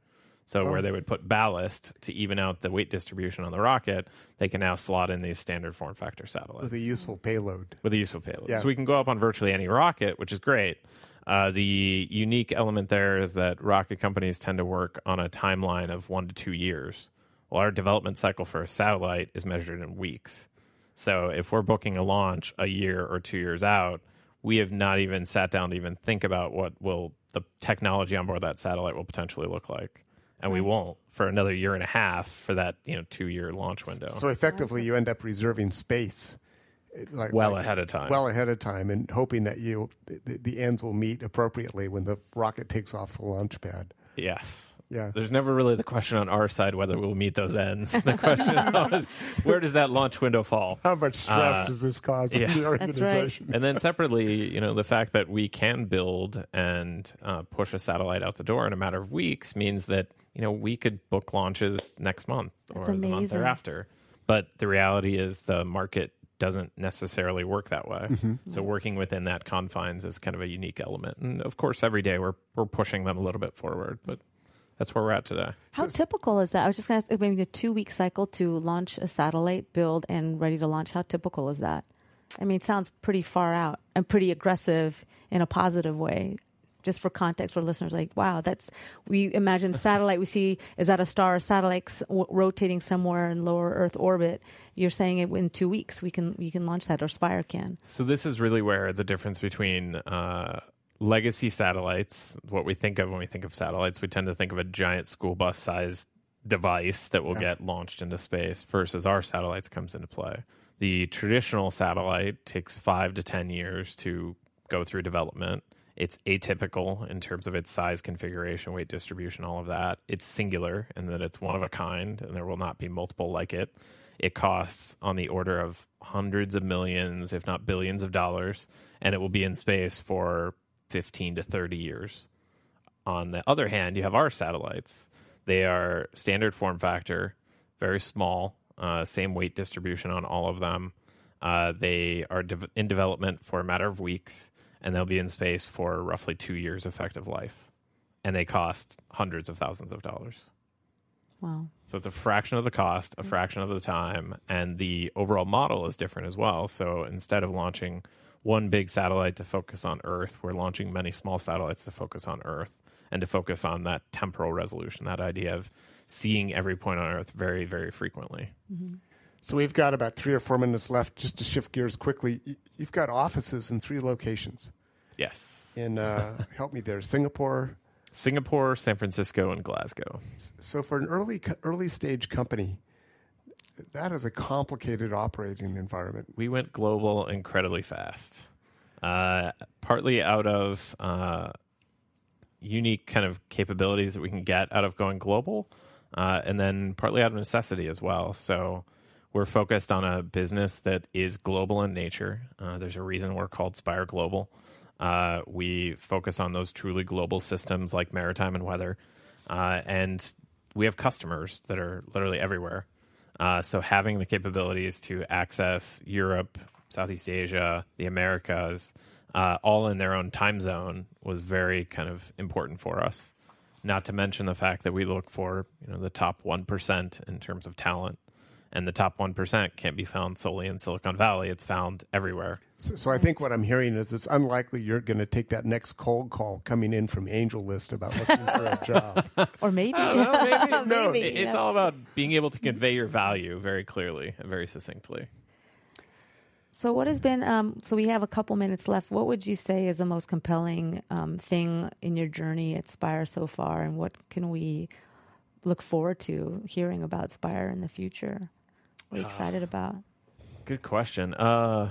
So where they would put ballast to even out the weight distribution on the rocket, they can now slot in these standard form factor satellites With a useful payload. with a useful payload. Yeah. So we can go up on virtually any rocket, which is great. Uh, the unique element there is that rocket companies tend to work on a timeline of one to two years. Well, our development cycle for a satellite is measured in weeks. So if we're booking a launch a year or two years out, we have not even sat down to even think about what will the technology on board that satellite will potentially look like. And we won't for another year and a half for that, you know, two year launch window. So effectively, you end up reserving space. Like, well like- ahead of time. Well ahead of time, and hoping that you the, the ends will meet appropriately when the rocket takes off the launch pad. Yes. Yeah. There's never really the question on our side whether we'll meet those ends. The question is always, where does that launch window fall? How much stress Uh, does this cause yeah. in the That's right. organization? And then separately, you know, the fact that we can build and uh, push a satellite out the door in a matter of weeks means that, you know, we could book launches next month or That's the month thereafter. But the reality is the market doesn't necessarily work that way. Mm-hmm. So working within that confines is kind of a unique element. And of course, every day we're we're pushing them a little bit forward, but that's where we're at today. How typical is that? I was just going to ask, maybe a two week cycle to launch a satellite, build, and ready to launch. How typical is that? I mean, it sounds pretty far out and pretty aggressive in a positive way. Just for context for listeners, like, wow, that's, we imagine satellite we see is that a star, satellite s- w- rotating somewhere in lower Earth orbit. You're saying it in two weeks we can, we can launch that, or Spire can. So this is really where the difference between uh, legacy satellites, what we think of when we think of satellites, we tend to think of a giant school bus sized device that will get launched into space versus our satellites comes into play. The traditional satellite takes five to 10 years to go through development. It's atypical in terms of its size, configuration, weight distribution, all of that. It's singular in that it's one of a kind and there will not be multiple like it. It costs on the order of hundreds of millions, if not billions of dollars, and it will be in space for 15 to 30 years. On the other hand, you have our satellites. They are standard form factor, very small, uh, same weight distribution on all of them. Uh, they are dev- in development for a matter of weeks, and they'll be in space for roughly two years effective life. And they cost hundreds of thousands of dollars. Wow. So it's a fraction of the cost, a mm. fraction of the time, and the overall model is different as well. So instead of launching one big satellite to focus on Earth, we're launching many small satellites to focus on Earth and to focus on that temporal resolution, that idea of seeing every point on Earth very, very frequently. Mm-hmm. So we've got about three or four minutes left. Just to shift gears quickly, you've got offices in three locations. Yes. In uh, help me there, Singapore. Singapore, San Francisco, and Glasgow. So for an early early stage company, that is a complicated operating environment. we went global incredibly fast. Uh, partly out of uh, unique kind of capabilities that we can get out of going global, uh, and then partly out of necessity as well. So we're focused on a business that is global in nature. Uh, there's a reason we're called Spire Global. Uh, we focus on those truly global systems like maritime and weather, uh, and we have customers that are literally everywhere. Uh, so having the capabilities to access Europe, Southeast Asia, the Americas, uh, all in their own time zone was very kind of important for us. Not to mention the fact that we look for you know the top one percent in terms of talent, and the top one percent can't be found solely in Silicon Valley. It's found everywhere. So, so I think what I'm hearing is it's unlikely you're going to take that next cold call coming in from AngelList about looking for a job. Or maybe. Know, maybe. No, Maybe, It- it's yeah. all about being able to convey your value very clearly and very succinctly. So, what has been? Um, so, we have a couple minutes left. What would you say is the most compelling um, thing in your journey at Spire so far, and what can we look forward to hearing about Spire in the future? What are you excited about? Good question. Uh,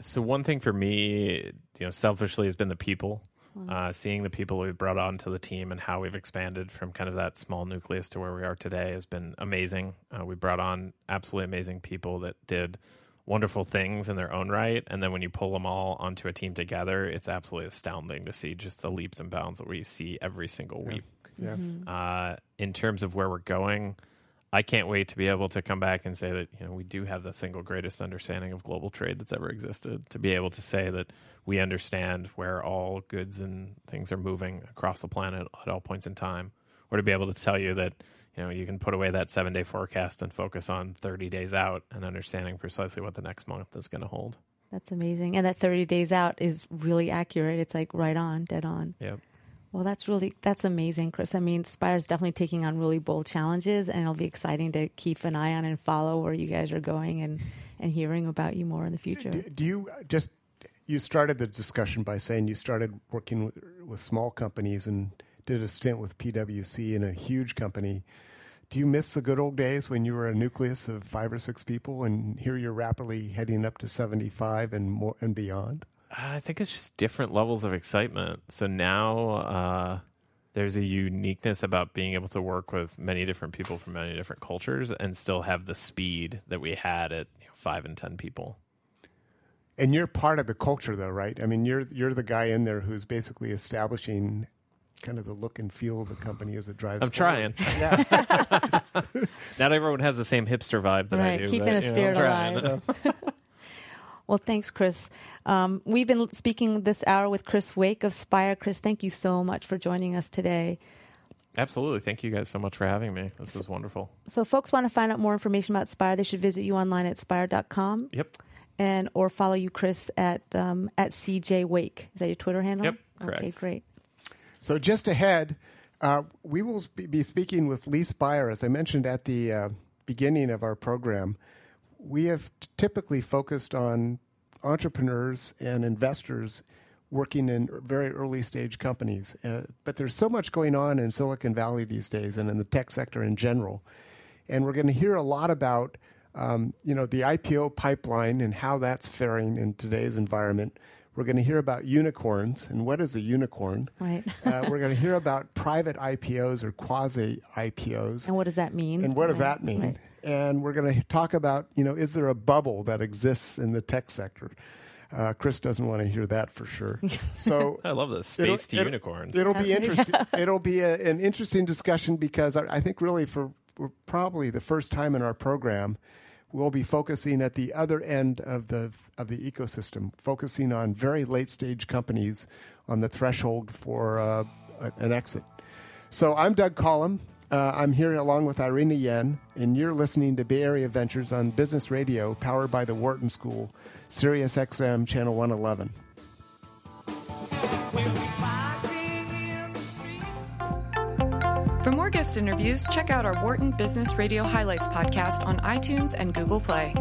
so one thing for me, you know, selfishly has been the people. Uh, seeing the people we've brought onto the team and how we've expanded from kind of that small nucleus to where we are today has been amazing. Uh, we brought on absolutely amazing people that did wonderful things in their own right, and then when you pull them all onto a team together, it's absolutely astounding to see just the leaps and bounds that we see every single week. Yeah. Uh, in terms of where we're going, I can't wait to be able to come back and say that you know we do have the single greatest understanding of global trade that's ever existed. To be able to say that we understand where all goods and things are moving across the planet at all points in time, or to be able to tell you that you know you can put away that seven day forecast and focus on thirty days out and understanding precisely what the next month is going to hold. That's amazing. And that 30 days out is really accurate. It's like right on, dead on. Yep. Well, that's really that's amazing, Chris. I mean, Spire's definitely taking on really bold challenges, and it'll be exciting to keep an eye on and follow where you guys are going and and hearing about you more in the future. Do, do you just you started the discussion by saying you started working with, with small companies and did a stint with PwC in a huge company. Do you miss the good old days when you were a nucleus of five or six people, and here you're rapidly heading up to seventy-five and more and beyond? I think it's just different levels of excitement. So now uh, there's a uniqueness about being able to work with many different people from many different cultures and still have the speed that we had at you know, five and ten people. And you're part of the culture, though, right? I mean, you're you're the guy in there who's basically establishing kind of the look and feel of the company as it drives. I'm forward. trying. Yeah. Not everyone has the same hipster vibe that I do. keeping but, a you know, spirit alive. Well, thanks, Chris. Um, we've been speaking this hour with Chris Wake of Spire. Chris, thank you so much for joining us today. Absolutely. Thank you guys so much for having me. This was wonderful. So, folks want to find out more information about Spire, they should visit you online at spire.com Yep. and or follow you, Chris, at um, at CJ Wake. Is that your Twitter handle? Yep, Okay, correct. great. So just ahead, uh, we will be speaking with Lise Buyer, as I mentioned at the uh, beginning of our program. We have t- typically focused on entrepreneurs and investors working in very early stage companies, uh, but there's so much going on in Silicon Valley these days and in the tech sector in general, and we're going to hear a lot about. Um, you know the IPO pipeline and how that's faring in today's environment. We're going to hear about unicorns and what is a unicorn. Right. Uh, we're going to hear about private IPOs or quasi IPOs. And what does that mean? And what does Right, that mean? right. And we're going to talk about, you know, is there a bubble that exists in the tech sector? Uh, Chris doesn't want to hear that for sure. So I love this. it'll- Space to it'll- unicorns. It'll be interesting. it'll be a, an interesting discussion because I, I think really for, for probably the first time in our program, we'll be focusing at the other end of the of the ecosystem, focusing on very late stage companies on the threshold for uh, a- an exit. So I'm Doug Collom. Uh, I'm here along with Irina Yuen, and you're listening to Bay Area Ventures on Business Radio, powered by the Wharton School, Sirius XM, Channel 111. For more guest interviews, check out our Wharton Business Radio Highlights podcast on iTunes and Google Play.